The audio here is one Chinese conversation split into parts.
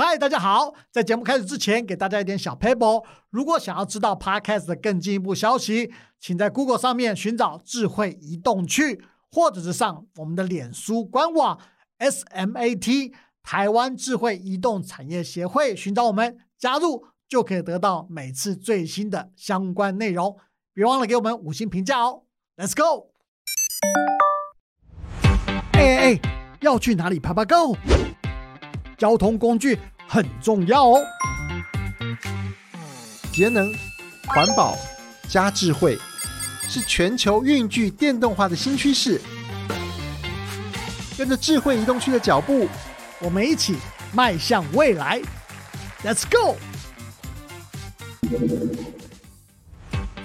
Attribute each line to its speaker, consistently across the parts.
Speaker 1: 嗨，大家好！在节目开始之前，给大家一点小 paper。如果想要知道 Podcast 的更进一步消息，请在 Google 上面寻找“智慧移动去”，或者是上我们的脸书官网 SMAT 台湾智慧移动产业协会，寻找我们加入，就可以得到每次最新的相关内容。别忘了给我们五星评价哦！Let's go！哎哎哎，要去哪里爬爬 Go？交通工具很重要哦，
Speaker 2: 节能、环保加智慧是全球运具电动化的新趋势。跟着智慧移动区的脚步，
Speaker 1: 我们一起迈向未来。Let's go！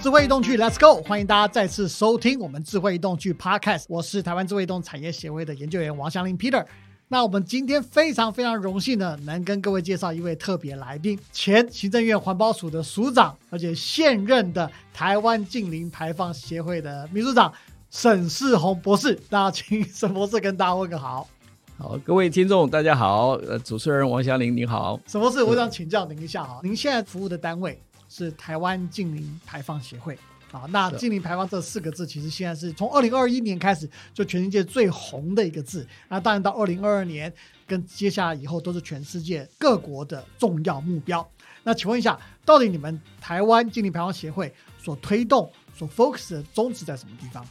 Speaker 1: 智慧移动区，Let's go！欢迎大家再次收听我们智慧移动区 Podcast，我是台湾智慧移动产业协会的研究员王祥林 Peter。那我们今天非常非常荣幸呢，能跟各位介绍一位特别来宾，前行政院环保署的署长，而且现任的台湾近零排放协会的秘书长沈世宏博士。大家请沈博士跟大家问个好。
Speaker 3: 好，各位听众大家好，呃，主持人王祥林你好。
Speaker 1: 沈博士，我想请教您一下哈，您现在服务的单位是台湾近零排放协会。啊，那“净零排放”这四个字，其实现在是从二零二一年开始就全世界最红的一个字。那当然到二零二二年跟接下来以后，都是全世界各国的重要目标。那请问一下，到底你们台湾净零排放协会所推动、所 focus 的宗旨在什么地方？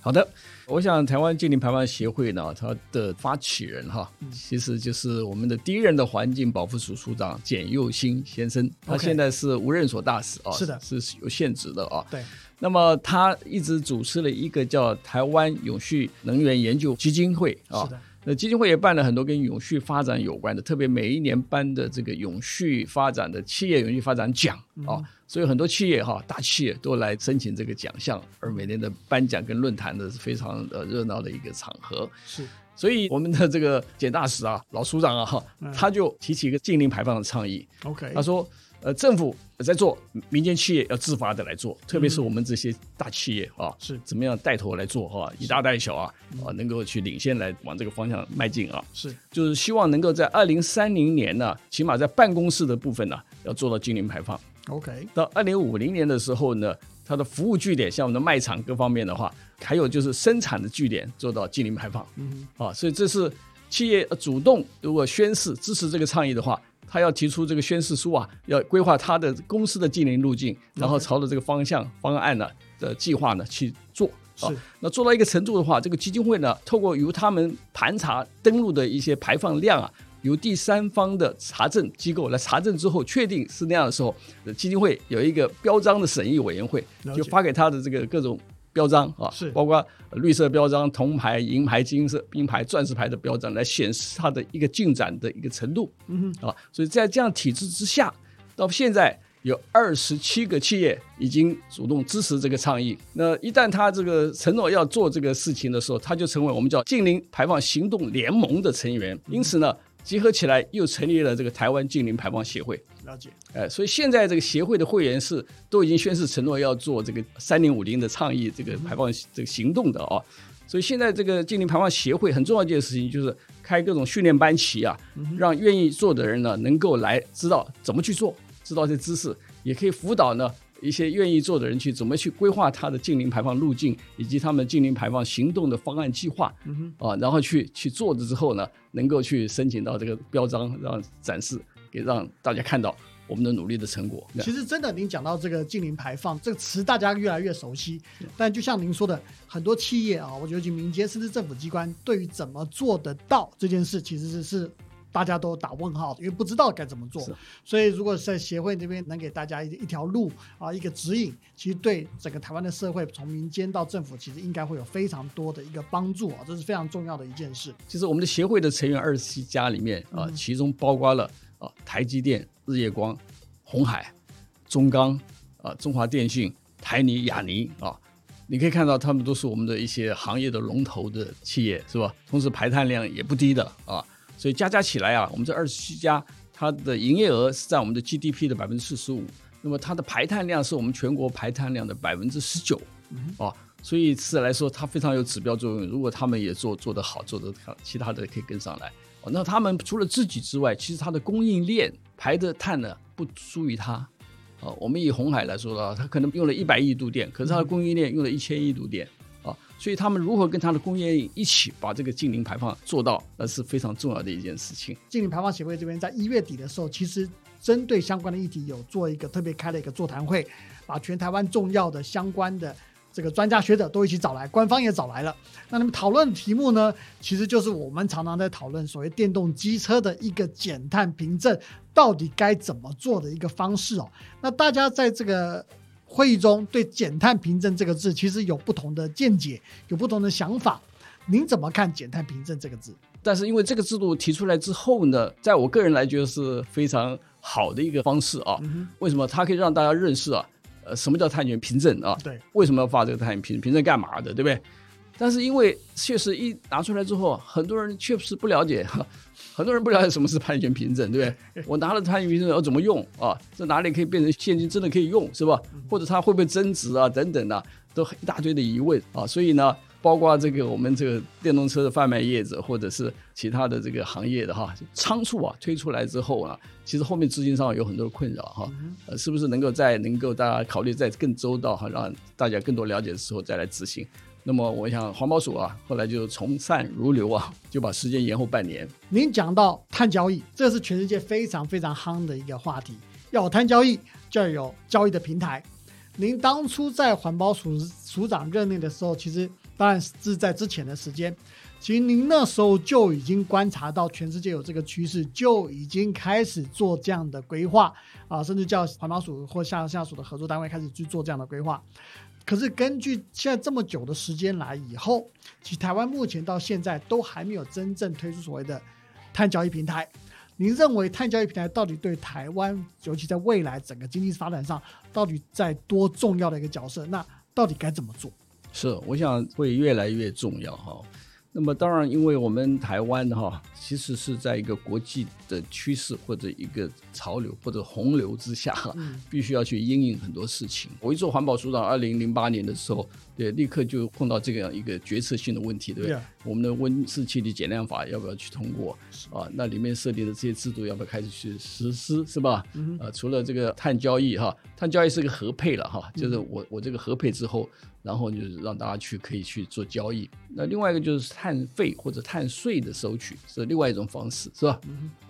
Speaker 3: 好的，我想台湾净零排放协会呢，它的发起人哈，其实就是我们的第一任的环境保护署署长简佑新先生，他现在是无任所大使啊，
Speaker 1: 是的，
Speaker 3: 是有限职的啊。
Speaker 1: 对。
Speaker 3: 那么他一直主持了一个叫台湾永续能源研究基金会啊。那基金会也办了很多跟永续发展有关的，特别每一年颁的这个永续发展的企业永续发展奖啊，所以很多企业哈大企业都来申请这个奖项，而每年的颁奖跟论坛的是非常呃热闹的一个场合。
Speaker 1: 是，
Speaker 3: 所以我们的这个简大使啊，老署长啊哈，他就提起一个近零排放的倡议。
Speaker 1: OK，
Speaker 3: 他说。呃，政府在做，民间企业要自发的来做，特别是我们这些大企业啊，
Speaker 1: 是。
Speaker 3: 怎么样带头来做哈，以大带小啊，啊，能够去领先来往这个方向迈进啊，
Speaker 1: 是，
Speaker 3: 就是希望能够在二零三零年呢，起码在办公室的部分呢，要做到净零排放。
Speaker 1: OK，
Speaker 3: 到二零五零年的时候呢，它的服务据点，像我们的卖场各方面的话，还有就是生产的据点做到净零排放。嗯，啊，所以这是企业主动如果宣誓支持这个倡议的话。他要提出这个宣誓书啊，要规划他的公司的经营路径，然后朝着这个方向方案呢的计划呢去做。
Speaker 1: 是，
Speaker 3: 那做到一个程度的话，这个基金会呢，透过由他们盘查登录的一些排放量啊，由第三方的查证机构来查证之后，确定是那样的时候，基金会有一个标章的审议委员会，就发给他的这个各种。标章啊，
Speaker 1: 是
Speaker 3: 包括绿色标章、铜牌、银牌、金色、金牌、钻石牌的标章，来显示它的一个进展的一个程度。嗯哼，啊，所以在这样体制之下，到现在有二十七个企业已经主动支持这个倡议。那一旦他这个承诺要做这个事情的时候，他就成为我们叫近零排放行动联盟的成员。因此呢。结合起来，又成立了这个台湾近零排放协会。
Speaker 1: 了解，
Speaker 3: 哎，所以现在这个协会的会员是都已经宣誓承诺要做这个三零五零的倡议，这个排放这个行动的啊。所以现在这个近零排放协会很重要一件事情，就是开各种训练班期啊，让愿意做的人呢能够来知道怎么去做，知道这知识，也可以辅导呢。一些愿意做的人去怎么去规划他的近零排放路径，以及他们近零排放行动的方案计划，啊，然后去去做了之后呢，能够去申请到这个标章，让展示给让大家看到我们的努力的成果。
Speaker 1: 其实真的，您讲到这个净零排放这个词，大家越来越熟悉。但就像您说的，很多企业啊，我觉得民间甚至政府机关对于怎么做得到这件事，其实是是。大家都打问号，因为不知道该怎么做。所以，如果在协会这边能给大家一一条路啊，一个指引，其实对整个台湾的社会，从民间到政府，其实应该会有非常多的一个帮助啊，这是非常重要的一件事。
Speaker 3: 其实，我们的协会的成员二十七家里面啊，其中包括了啊台积电、日月光、红海、中钢啊、中华电信、台泥、亚泥啊，你可以看到他们都是我们的一些行业的龙头的企业，是吧？同时排碳量也不低的啊。所以加加起来啊，我们这二十七家，它的营业额是在我们的 GDP 的百分之四十五，那么它的排碳量是我们全国排碳量的百分之十九，啊，所以此来说它非常有指标作用。如果他们也做做得好，做得好，其他的可以跟上来，哦那他们除了自己之外，其实它的供应链排的碳呢不输于它。哦，我们以红海来说的话，它可能用了一百亿度电，可是它的供应链用了一千亿度电啊，所以他们如何跟它的供应链一起把这个净零排放做到，那是非常重要的一件事情。
Speaker 1: 净零排放协会这边在一月底的时候，其实针对相关的议题有做一个特别开了一个座谈会，把全台湾重要的相关的这个专家学者都一起找来，官方也找来了。那你们讨论题目呢，其实就是我们常常在讨论所谓电动机车的一个减碳凭证到底该怎么做的一个方式哦。那大家在这个会议中对“减碳凭证”这个字其实有不同的见解，有不同的想法。您怎么看“减碳凭证”这个字？
Speaker 3: 但是因为这个制度提出来之后呢，在我个人来觉得是非常好的一个方式啊。为什么？它可以让大家认识啊，呃，什么叫碳权凭证啊？
Speaker 1: 对，
Speaker 3: 为什么要发这个碳权凭凭证干嘛的，对不对？但是因为确实一拿出来之后，很多人确实不了解哈，很多人不了解什么是碳权凭证，对不对？我拿了碳权凭证要怎么用啊？这哪里可以变成现金？真的可以用是吧？或者它会不会增值啊？等等的，都一大堆的疑问啊。所以呢，包括这个我们这个电动车的贩卖业者，或者是其他的这个行业的哈，仓促啊推出来之后啊，其实后面资金上有很多的困扰哈。呃，是不是能够在能够大家考虑在更周到哈，让大家更多了解的时候再来执行？那么我想环保署啊，后来就从善如流啊，就把时间延后半年。
Speaker 1: 您讲到碳交易，这是全世界非常非常夯的一个话题。要有碳交易，就要有交易的平台。您当初在环保署署长任内的时候，其实当然是在之前的时间，其实您那时候就已经观察到全世界有这个趋势，就已经开始做这样的规划啊，甚至叫环保署或下下属的合作单位开始去做这样的规划。可是根据现在这么久的时间来以后，其实台湾目前到现在都还没有真正推出所谓的碳交易平台。您认为碳交易平台到底对台湾，尤其在未来整个经济发展上，到底在多重要的一个角色？那到底该怎么做？
Speaker 3: 是，我想会越来越重要哈。那么当然，因为我们台湾哈，其实是在一个国际的趋势或者一个潮流或者洪流之下，必须要去应应很多事情。我一做环保署长，二零零八年的时候，对，立刻就碰到这样一个决策性的问题，对不对？我们的温室气体减量法要不要去通过？啊，那里面设立的这些制度要不要开始去实施？是吧？呃，除了这个碳交易哈，碳交易是个合配了哈，就是我我这个合配之后。然后就是让大家去可以去做交易。那另外一个就是碳费或者碳税的收取是另外一种方式，是吧？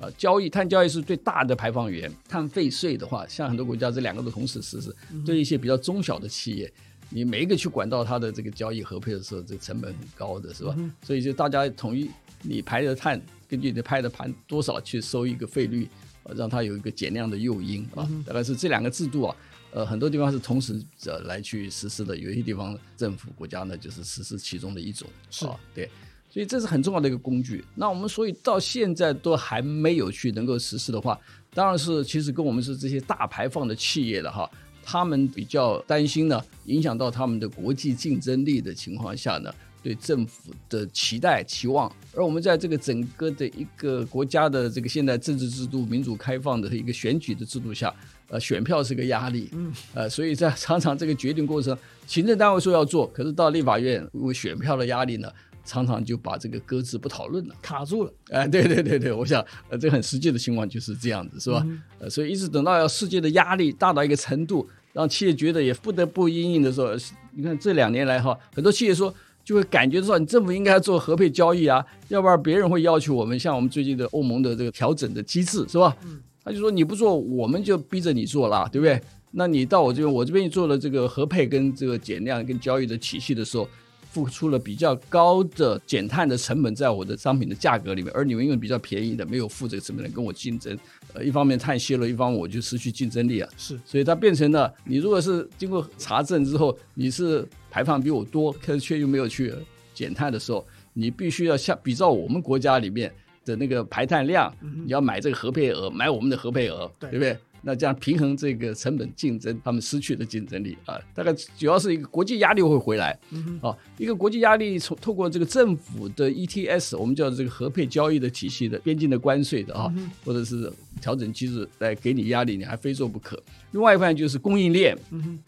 Speaker 3: 啊，交易碳交易是最大的排放源，碳费税的话，像很多国家这两个都同时实施。对一些比较中小的企业，你每一个去管到它的这个交易合配的时候，这个成本很高的是吧？所以就大家统一你排的碳，根据你排的盘多少去收一个费率，让它有一个减量的诱因啊。大概是这两个制度啊。呃，很多地方是同时呃来去实施的，有一些地方政府国家呢就是实施其中的一种，
Speaker 1: 是
Speaker 3: 啊，对，所以这是很重要的一个工具。那我们所以到现在都还没有去能够实施的话，当然是其实跟我们是这些大排放的企业的哈，他们比较担心呢，影响到他们的国际竞争力的情况下呢，对政府的期待期望。而我们在这个整个的一个国家的这个现代政治制度民主开放的一个选举的制度下。呃，选票是个压力，嗯，呃，所以在 常常这个决定过程，行政单位说要做，可是到立法院因为选票的压力呢，常常就把这个搁置不讨论了，
Speaker 1: 卡住了。
Speaker 3: 哎，对对对对，我想，呃，这很实际的情况就是这样子，是吧？呃，所以一直等到要世界的压力大到一个程度，让企业觉得也不得不应应的时候，你看这两年来哈，很多企业说就会感觉到你政府应该做合配交易啊，要不然别人会要求我们，像我们最近的欧盟的这个调整的机制，是吧？嗯。他就说你不做，我们就逼着你做了，对不对？那你到我这边，我这边做了这个合配跟这个减量跟交易的体系的时候，付出了比较高的减碳的成本在我的商品的价格里面，而你们因为比较便宜的，没有付这个成本来跟我竞争，呃，一方面碳泄露，一方面我就失去竞争力啊。
Speaker 1: 是，
Speaker 3: 所以它变成了你如果是经过查证之后，你是排放比我多，可是却又没有去减碳的时候，你必须要像比照我们国家里面。的那个排碳量，你要买这个核配额，买我们的核配额，对不对？那这样平衡这个成本竞争，他们失去的竞争力啊，大概主要是一个国际压力会回来啊，一个国际压力从透过这个政府的 ETS，我们叫这个核配交易的体系的边境的关税的啊，或者是调整机制来给你压力，你还非做不可。另外一方面就是供应链，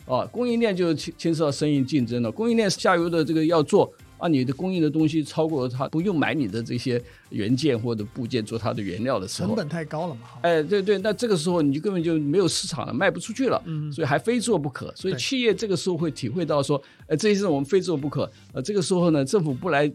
Speaker 3: 啊，供应链就牵牵涉到生意竞争了，供应链下游的这个要做。啊，你的供应的东西超过它不用买你的这些原件或者部件做它的原料的时候，
Speaker 1: 成本太高了嘛。哈
Speaker 3: 哎，对对，那这个时候你就根本就没有市场了，卖不出去了，
Speaker 1: 嗯
Speaker 3: 所以还非做不可。所以企业这个时候会体会到说，呃，这些事我们非做不可。呃，这个时候呢，政府不来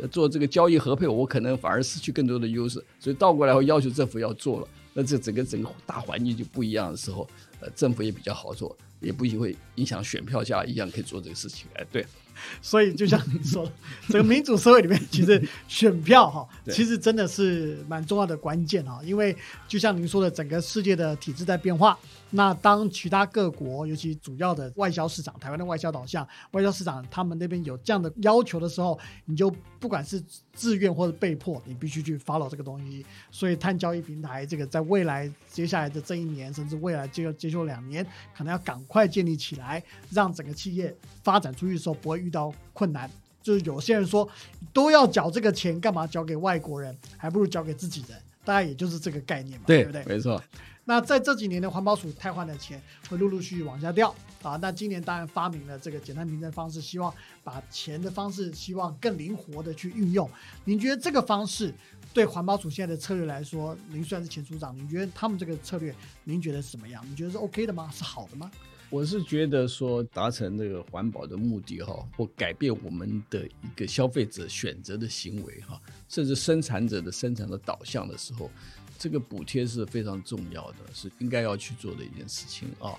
Speaker 3: 呃做这个交易合配，我可能反而失去更多的优势。所以倒过来会要求政府要做了，那这整个整个大环境就不一样的时候，呃，政府也比较好做，也不会影响选票价一样可以做这个事情。哎，对，
Speaker 1: 所以就像您说的，整个民主社会里面，其实选票哈，其实真的是蛮重要的关键啊。因为就像您说的，整个世界的体制在变化，那当其他各国，尤其主要的外销市场，台湾的外销导向，外销市场他们那边有这样的要求的时候，你就不管是自愿或者被迫，你必须去 follow 这个东西。所以碳交易平台这个在未来接下来的这一年，甚至未来接接下两年，可能要赶快建立起来，让整个企业发展出去的时候不会遇到困难。就是有些人说都要缴这个钱，干嘛交给外国人，还不如交给自己人，大概也就是这个概念嘛，对不对？
Speaker 3: 没错，
Speaker 1: 那在这几年的环保署汰换的钱会陆陆续续往下掉啊。那今年当然发明了这个简单凭证方式，希望把钱的方式希望更灵活的去运用。您觉得这个方式对环保署现在的策略来说，您虽然是前署长，您觉得他们这个策略，您觉得是怎么样？你觉得是 OK 的吗？是好的吗？
Speaker 3: 我是觉得说达成这个环保的目的哈，或改变我们的一个消费者选择的行为哈，甚至生产者的生产的导向的时候，这个补贴是非常重要的，是应该要去做的一件事情啊。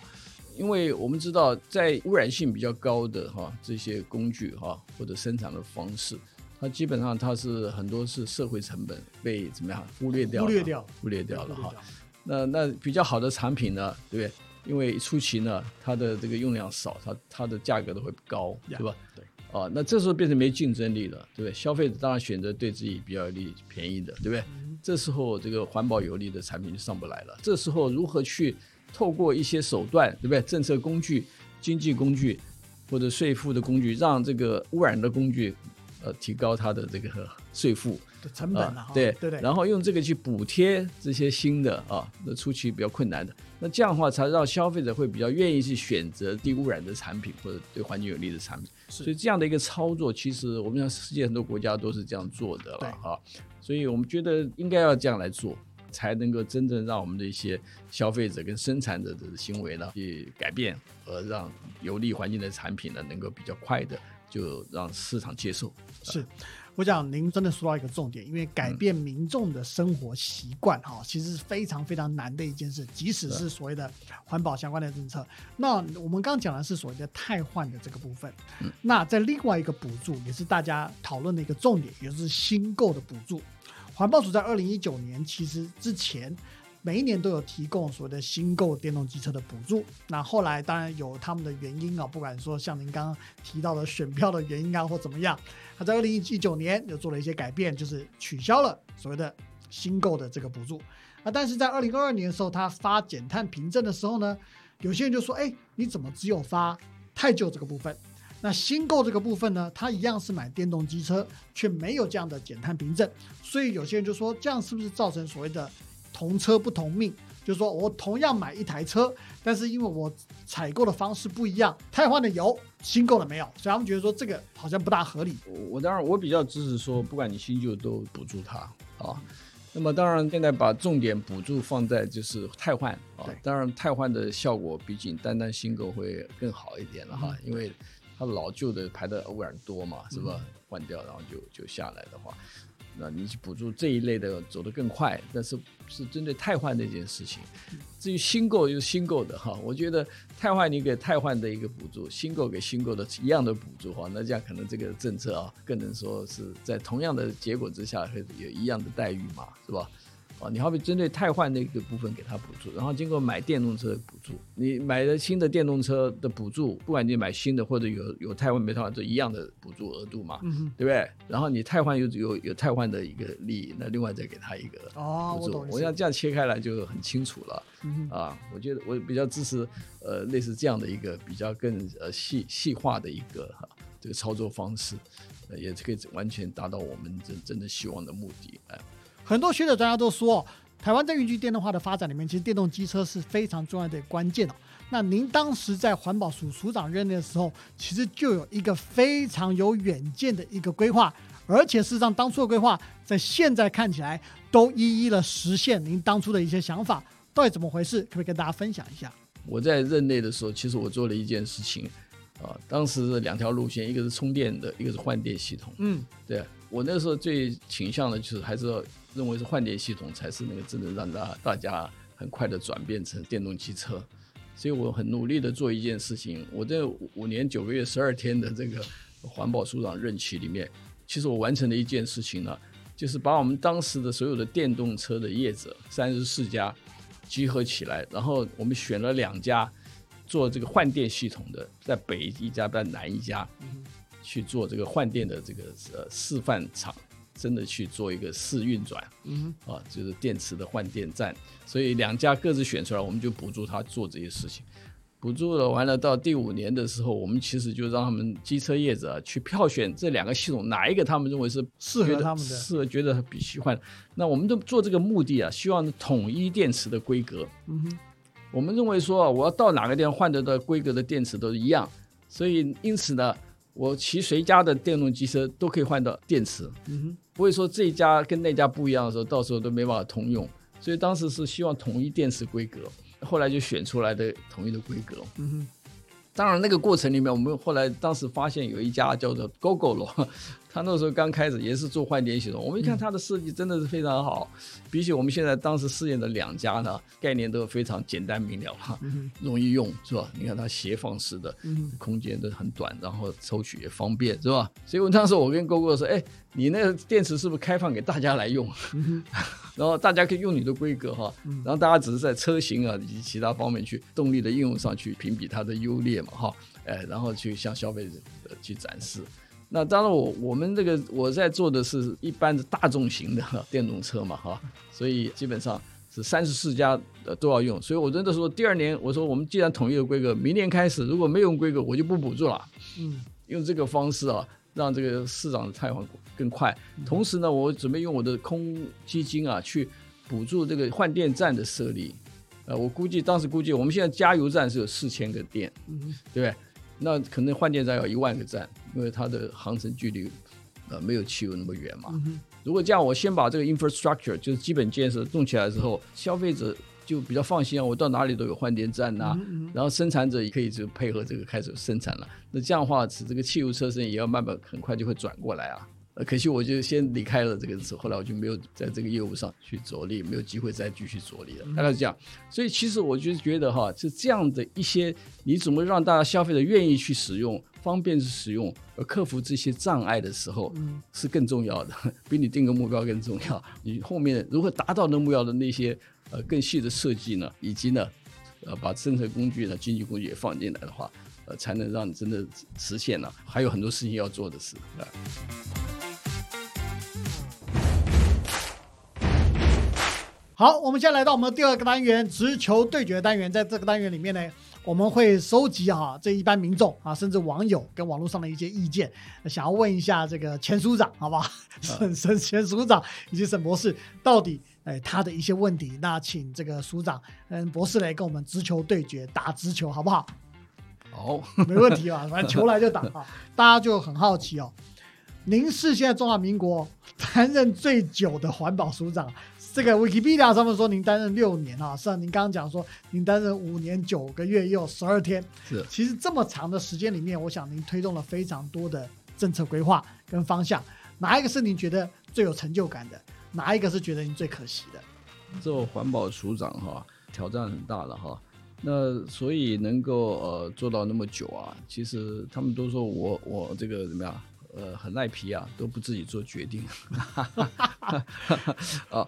Speaker 3: 因为我们知道，在污染性比较高的哈这些工具哈或者生产的方式，它基本上它是很多是社会成本被怎么样忽略掉了，
Speaker 1: 忽略掉，
Speaker 3: 忽略掉了哈那那比较好的产品呢，对不对？因为初期呢，它的这个用量少，它它的价格都会高，
Speaker 1: 呀
Speaker 3: 对吧？
Speaker 1: 对。
Speaker 3: 啊，那这时候变成没竞争力了，对不对？消费者当然选择对自己比较有利、便宜的，对不对？这时候这个环保有利的产品就上不来了。这时候如何去透过一些手段，对不对？政策工具、经济工具或者税负的工具，让这个污染的工具，呃，提高它的这个税负，
Speaker 1: 成本啊，哈
Speaker 3: 对
Speaker 1: 对对，
Speaker 3: 然后用这个去补贴这些新的啊，那初期比较困难的，那这样的话才让消费者会比较愿意去选择低污染的产品或者对环境有利的产品。所以这样的一个操作，其实我们像世界很多国家都是这样做的了啊。所以我们觉得应该要这样来做，才能够真正让我们的一些消费者跟生产者的行为呢去改变，而让有利环境的产品呢能够比较快的就让市场接受。
Speaker 1: 是，我想您真的说到一个重点，因为改变民众的生活习惯哈，其实是非常非常难的一件事，即使是所谓的环保相关的政策。那我们刚刚讲的是所谓的汰换的这个部分，那在另外一个补助也是大家讨论的一个重点，也就是新购的补助。环保署在二零一九年其实之前。每一年都有提供所谓的新购电动机车的补助，那后来当然有他们的原因啊，不管说像您刚刚提到的选票的原因啊，或怎么样，他在二零一九年又做了一些改变，就是取消了所谓的新购的这个补助啊。但是在二零二二年的时候，他发减碳凭证的时候呢，有些人就说：“哎，你怎么只有发太旧这个部分？那新购这个部分呢，它一样是买电动机车，却没有这样的减碳凭证。所以有些人就说，这样是不是造成所谓的同车不同命？就是说我同样买一台车，但是因为我采购的方式不一样，汰换的油，新购了没有，所以他们觉得说这个好像不大合理。
Speaker 3: 我我当然我比较支持说，不管你新旧都补助它啊。那么当然，现在把重点补助放在就是汰换啊，当然汰换的效果比仅单单新购会更好一点了哈，因为它老旧的排的污染多嘛，是吧？换掉然后就就下来的话，那你去补助这一类的走得更快，但是是针对汰换这件事情。至于新购就是新购的哈，我觉得汰换你给汰换的一个补助，新购给新购的一样的补助哈，那这样可能这个政策啊，更能说是在同样的结果之下会有一样的待遇嘛，是吧？啊，你好比针对汰换那个部分给他补助，然后经过买电动车的补助，你买了新的电动车的补助，不管你买新的或者有有汰换没汰换，都一样的补助额度嘛，
Speaker 1: 嗯，
Speaker 3: 对不对？然后你汰换有有有汰换的一个利益，那另外再给他一个
Speaker 1: 哦，
Speaker 3: 补助
Speaker 1: 我懂，
Speaker 3: 我想这样切开来就很清楚了。
Speaker 1: 嗯
Speaker 3: 啊，我觉得我比较支持呃类似这样的一个比较更呃细细化的一个哈、这个操作方式，呃也可以完全达到我们真真的希望的目的。哎，
Speaker 1: 很多学者专家都说，台湾在运具电动化的发展里面，其实电动机车是非常重要的关键哦。那您当时在环保署署长任内的时候，其实就有一个非常有远见的一个规划，而且事实上当初的规划在现在看起来都一一的实现您当初的一些想法，到底怎么回事？可不可以跟大家分享一下？
Speaker 3: 我在任内的时候，其实我做了一件事情，啊，当时两条路线，一个是充电的，一个是换电系统。
Speaker 1: 嗯，
Speaker 3: 对我那时候最倾向的就是还是要认为是换电系统才是那个真的让大大家很快的转变成电动汽车。所以我很努力的做一件事情。我在五年九个月十二天的这个环保署长任期里面，其实我完成了一件事情呢，就是把我们当时的所有的电动车的业者三十四家集合起来，然后我们选了两家做这个换电系统的，在北一家，在南一家去做这个换电的这个呃示范厂。真的去做一个试运转，
Speaker 1: 嗯
Speaker 3: 啊，就是电池的换电站，所以两家各自选出来，我们就补助他做这些事情。补助了完了，到第五年的时候，我们其实就让他们机车业者去票选这两个系统哪一个他们认为是
Speaker 1: 适合他们的，
Speaker 3: 适合觉得比喜欢。那我们都做这个目的啊，希望统一电池的规格。
Speaker 1: 嗯哼，
Speaker 3: 我们认为说，我要到哪个地方换得到规格的电池都一样，所以因此呢。我骑谁家的电动机车都可以换到电池，
Speaker 1: 嗯
Speaker 3: 不会说这一家跟那家不一样的时候，到时候都没办法通用。所以当时是希望统一电池规格，后来就选出来的统一的规格。
Speaker 1: 嗯哼，
Speaker 3: 当然那个过程里面，我们后来当时发现有一家叫做 GoGo 他那时候刚开始也是做换电系统，我们一看它的设计真的是非常好，比起我们现在当时试验的两家呢，概念都非常简单明了哈，容易用是吧？你看它斜放式的，空间都很短，然后抽取也方便是吧？所以我当时我跟 GoGo 说，哎，你那个电池是不是开放给大家来用？然后大家可以用你的规格哈，然后大家只是在车型啊以及其他方面去动力的应用上去评比它的优劣嘛哈，哎，然后去向消费者去展示。那当然，我我们这个我在做的是一般的大众型的 电动车嘛，哈，所以基本上是三十四家呃都要用。所以我真的说，第二年我说我们既然统一了规格，明年开始如果没有规格，我就不补助了。
Speaker 1: 嗯，
Speaker 3: 用这个方式啊，让这个市场的汰换更快。同时呢，我准备用我的空基金啊，去补助这个换电站的设立。呃，我估计当时估计我们现在加油站是有四千个电，
Speaker 1: 嗯，
Speaker 3: 对不对？那可能换电站要一万个站，因为它的航程距离，呃，没有汽油那么远嘛。如果这样，我先把这个 infrastructure 就是基本建设弄起来之后，消费者就比较放心啊，我到哪里都有换电站呐。然后生产者也可以就配合这个开始生产了。那这样的话，使这个汽油车身也要慢慢很快就会转过来啊。呃，可惜我就先离开了这个时候，后来我就没有在这个业务上去着力，没有机会再继续着力了。大概是这样，所以其实我就觉得哈，是这样的一些，你怎么让大家消费者愿意去使用，方便去使用，而克服这些障碍的时候，是更重要的，比你定个目标更重要。你后面如何达到那目标的那些呃更细的设计呢，以及呢，呃把政策工具呢、经济工具也放进来的话，呃才能让你真的实现了。还有很多事情要做的是啊。
Speaker 1: 好，我们现在来到我们的第二个单元——直球对决单元。在这个单元里面呢，我们会收集哈这一般民众啊，甚至网友跟网络上的一些意见，想要问一下这个前署长，好不好？沈沈前署长以及沈博士，到底哎他的一些问题，那请这个署长嗯博士来跟我们直球对决，打直球，好不好？
Speaker 3: 好，
Speaker 1: 没问题啊，反正球来就打啊。大家就很好奇哦，您是现在中华民国担任最久的环保署长。这个 Wikipedia 上面说您担任六年啊，实际上您刚刚讲说您担任五年九个月又十二天，
Speaker 3: 是
Speaker 1: 其实这么长的时间里面，我想您推动了非常多的政策规划跟方向，哪一个是您觉得最有成就感的？哪一个是觉得您最可惜的？
Speaker 3: 做环保署长哈，挑战很大了哈。那所以能够呃做到那么久啊，其实他们都说我我这个怎么样呃很赖皮啊，都不自己做决定 啊。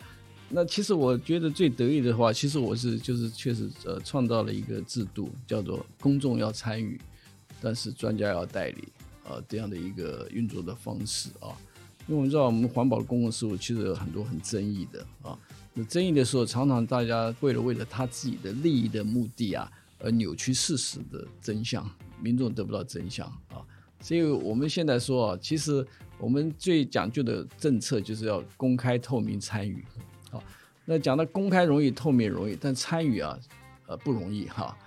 Speaker 3: 那其实我觉得最得意的话，其实我是就是确实呃创造了一个制度，叫做公众要参与，但是专家要代理啊这样的一个运作的方式啊。因为我们知道我们环保的公共事务其实有很多很争议的啊，那争议的时候，常常大家为了为了他自己的利益的目的啊，而扭曲事实的真相，民众得不到真相啊。所以我们现在说啊，其实我们最讲究的政策就是要公开透明参与。那讲到公开容易、透明容易，但参与啊，呃不容易哈，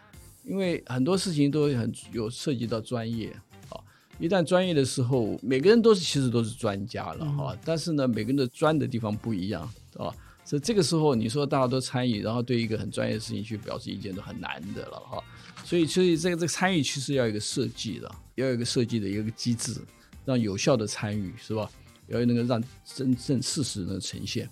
Speaker 3: 因为很多事情都很有涉及到专业啊。一旦专业的时候，每个人都是其实都是专家了哈，但是呢，每个人的专的地方不一样啊。所以这个时候，你说大家都参与，然后对一个很专业的事情去表示意见，都很难的了哈。所以，所以这个这个参与其实要有一个设计的，要有一个设计的一个机制，让有效的参与是吧？要能够让真正事实能呈现。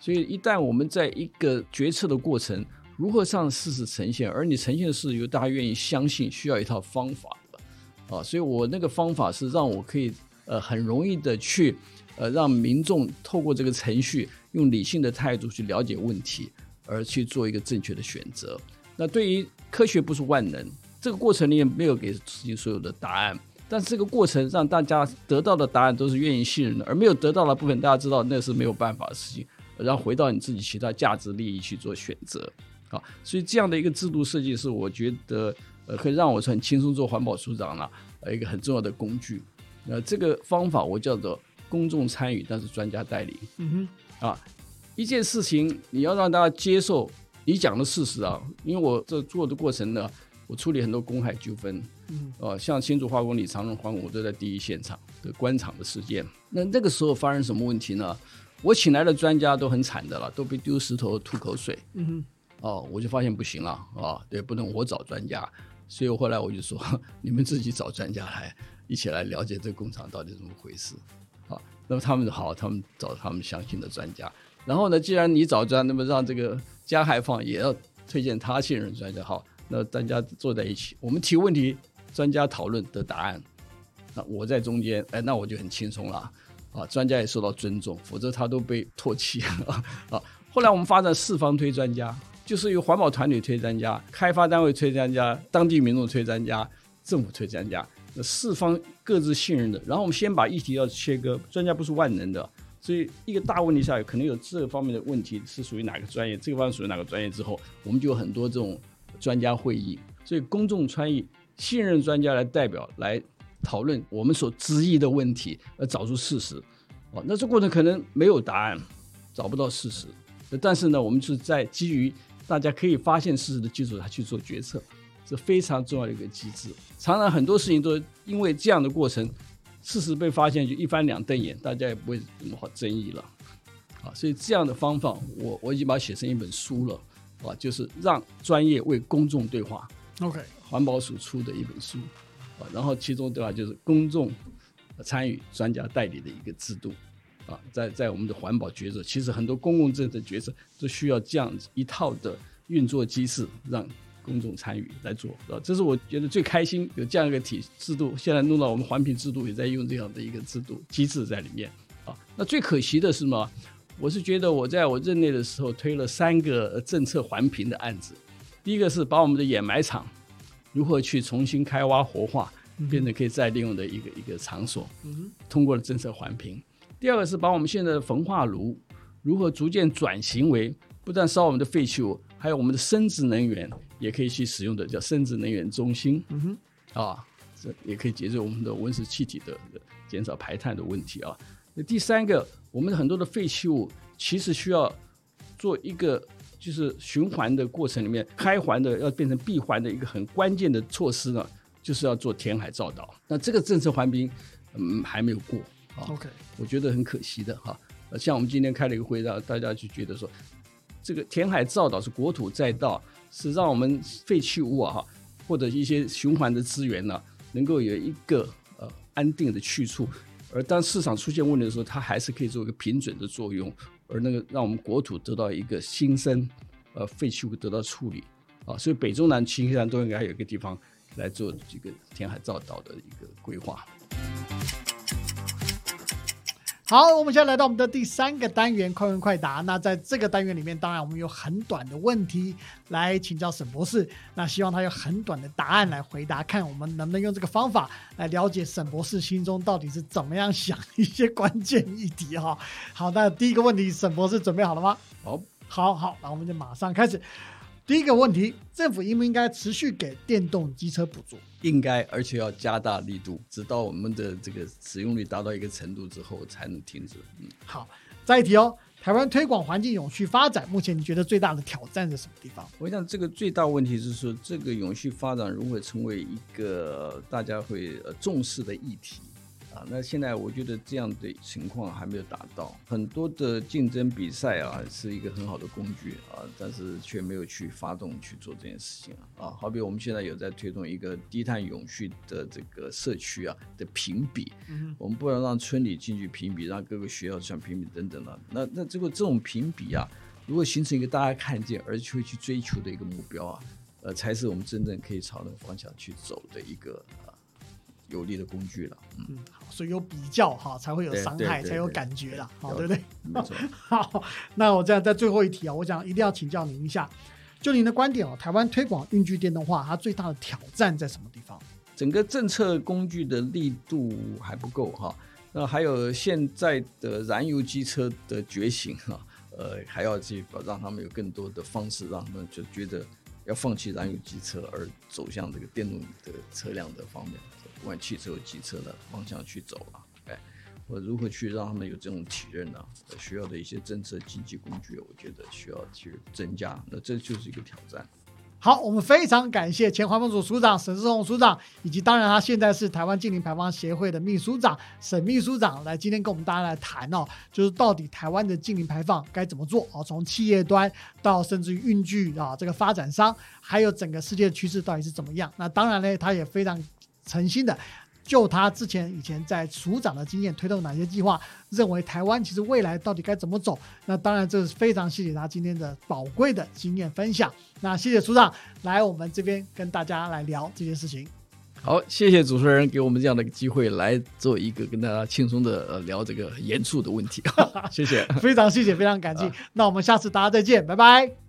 Speaker 3: 所以，一旦我们在一个决策的过程，如何让事实呈现，而你呈现的是由大家愿意相信，需要一套方法的啊。所以我那个方法是让我可以呃很容易的去呃让民众透过这个程序。用理性的态度去了解问题，而去做一个正确的选择。那对于科学不是万能，这个过程里面没有给自己所有的答案，但是这个过程让大家得到的答案都是愿意信任的，而没有得到的部分，大家知道那是没有办法的事情。然后回到你自己其他价值利益去做选择，啊，所以这样的一个制度设计是我觉得呃可以让我很轻松做环保署长了，呃一个很重要的工具。那这个方法我叫做公众参与，但是专家带领。嗯哼。啊，一件事情你要让大家接受你讲的事实啊，因为我这做的过程呢，我处理很多公害纠纷，嗯，啊，像新竹化工、李长荣化工，我都在第一现场的官场的事件。那那个时候发生什么问题呢？我请来的专家都很惨的了，都被丢石头、吐口水，嗯哼，哦，我就发现不行了啊，对，不能我找专家，所以我后来我就说，你们自己找专家来，一起来了解这工厂到底怎么回事。那么他们好，他们找他们相信的专家。然后呢，既然你找专，那么让这个加害方也要推荐他信任专家。好，那大家坐在一起，我们提问题，专家讨论的答案。那我在中间，哎，那我就很轻松了啊。专家也受到尊重，否则他都被唾弃啊。啊，后来我们发展四方推专家，就是由环保团体推专家、开发单位推专家、当地民众推专家、政府推专家。那四方各自信任的，然后我们先把议题要切割。专家不是万能的，所以一个大问题下可能有这方面的问题是属于哪个专业，这个方面属于哪个专业之后，我们就有很多这种专家会议。所以公众参与，信任专家来代表来讨论我们所质疑的问题，而找出事实。哦，那这过程可能没有答案，找不到事实，但是呢，我们是在基于大家可以发现事实的基础上去做决策。是非常重要的一个机制，常常很多事情都因为这样的过程，事实被发现就一翻两瞪眼，大家也不会那么好争议了，啊，所以这样的方法，我我已经把它写成一本书了，啊，就是让专业为公众对话
Speaker 1: ，OK，
Speaker 3: 环保署出的一本书，啊，然后其中对吧，就是公众参与、专家代理的一个制度，啊，在在我们的环保决策，其实很多公共政策决策都需要这样一套的运作机制，让。公众参与来做，啊，这是我觉得最开心有这样一个体制度。现在弄到我们环评制度也在用这样的一个制度机制在里面啊。那最可惜的是什么，我是觉得我在我任内的时候推了三个政策环评的案子。第一个是把我们的掩埋场如何去重新开挖活化，变得可以再利用的一个一个场所，通过了政策环评。第二个是把我们现在的焚化炉如何逐渐转型为不但烧我们的废弃物，还有我们的生殖能源。也可以去使用的叫生殖能源中心，嗯哼，啊，这也可以解决我们的温室气体的减少排碳的问题啊。那第三个，我们很多的废弃物其实需要做一个就是循环的过程里面，开环的要变成闭环的一个很关键的措施呢，就是要做填海造岛。那这个政策环评嗯还没有过啊
Speaker 1: ，OK，
Speaker 3: 我觉得很可惜的哈。呃，像我们今天开了一个会，让大家就觉得说，这个填海造岛是国土再造。是让我们废弃物啊，或者一些循环的资源呢，能够有一个呃安定的去处，而当市场出现问题的时候，它还是可以做一个平准的作用，而那个让我们国土得到一个新生，呃废弃物得到处理啊，所以北中南青山都应该有一个地方来做这个填海造岛的一个规划。
Speaker 1: 好，我们现在来到我们的第三个单元，快问快答。那在这个单元里面，当然我们有很短的问题来请教沈博士。那希望他有很短的答案来回答，看我们能不能用这个方法来了解沈博士心中到底是怎么样想一些关键议题哈。好，那第一个问题，沈博士准备好了吗？
Speaker 3: 好，
Speaker 1: 好好，那我们就马上开始。第一个问题，政府应不应该持续给电动机车补助？
Speaker 3: 应该，而且要加大力度，直到我们的这个使用率达到一个程度之后才能停止。
Speaker 1: 嗯，好，再一题哦。台湾推广环境永续发展，目前你觉得最大的挑战是什么地方？
Speaker 3: 我想这个最大问题是说，这个永续发展如何成为一个大家会呃重视的议题啊？那现在我觉得这样的情况还没有达到，很多的竞争比赛啊是一个很好的工具啊，但是却没有去发动去做这件事情啊啊！好比我们现在有在推动一个低碳永续的这个社区啊的评比，
Speaker 1: 嗯
Speaker 3: 我们不能让村里进去评比，让各个学校上评比等等的。那那这个这种评比啊，如果形成一个大家看见而且会去追求的一个目标啊，呃，才是我们真正可以朝那个方向去走的一个呃有力的工具了。嗯，
Speaker 1: 嗯，好，所以有比较哈，才会有伤害，才有感觉啦，好，对不对？
Speaker 3: 没错。
Speaker 1: 好，那我这样在最后一题啊，我想一定要请教您一下，就您的观点哦，台湾推广运具电动化，它最大的挑战在什么地方？
Speaker 3: 整个政策工具的力度还不够哈。那还有现在的燃油机车的觉醒哈，呃，还要去让他们有更多的方式，让他们就觉得要放弃燃油机车，而走向这个电动的车辆的方面，往汽车机车的方向去走啊。哎，我如何去让他们有这种体认呢、需要的一些政策经济工具，我觉得需要去增加。那这就是一个挑战。
Speaker 1: 好，我们非常感谢前环保署署长沈世宏署长，以及当然他现在是台湾净零排放协会的秘书长沈秘书长，来今天跟我们大家来谈哦，就是到底台湾的净零排放该怎么做哦，从企业端到甚至于运具啊这个发展商，还有整个世界的趋势到底是怎么样？那当然呢，他也非常诚心的。就他之前以前在署长的经验，推动哪些计划，认为台湾其实未来到底该怎么走？那当然，这是非常谢谢他今天的宝贵的经验分享。那谢谢署长来我们这边跟大家来聊这件事情。
Speaker 3: 好，谢谢主持人给我们这样的一个机会来做一个跟大家轻松的呃聊这个严肃的问题，谢谢。
Speaker 1: 非常谢谢，非常感激。那我们下次大家再见，拜拜。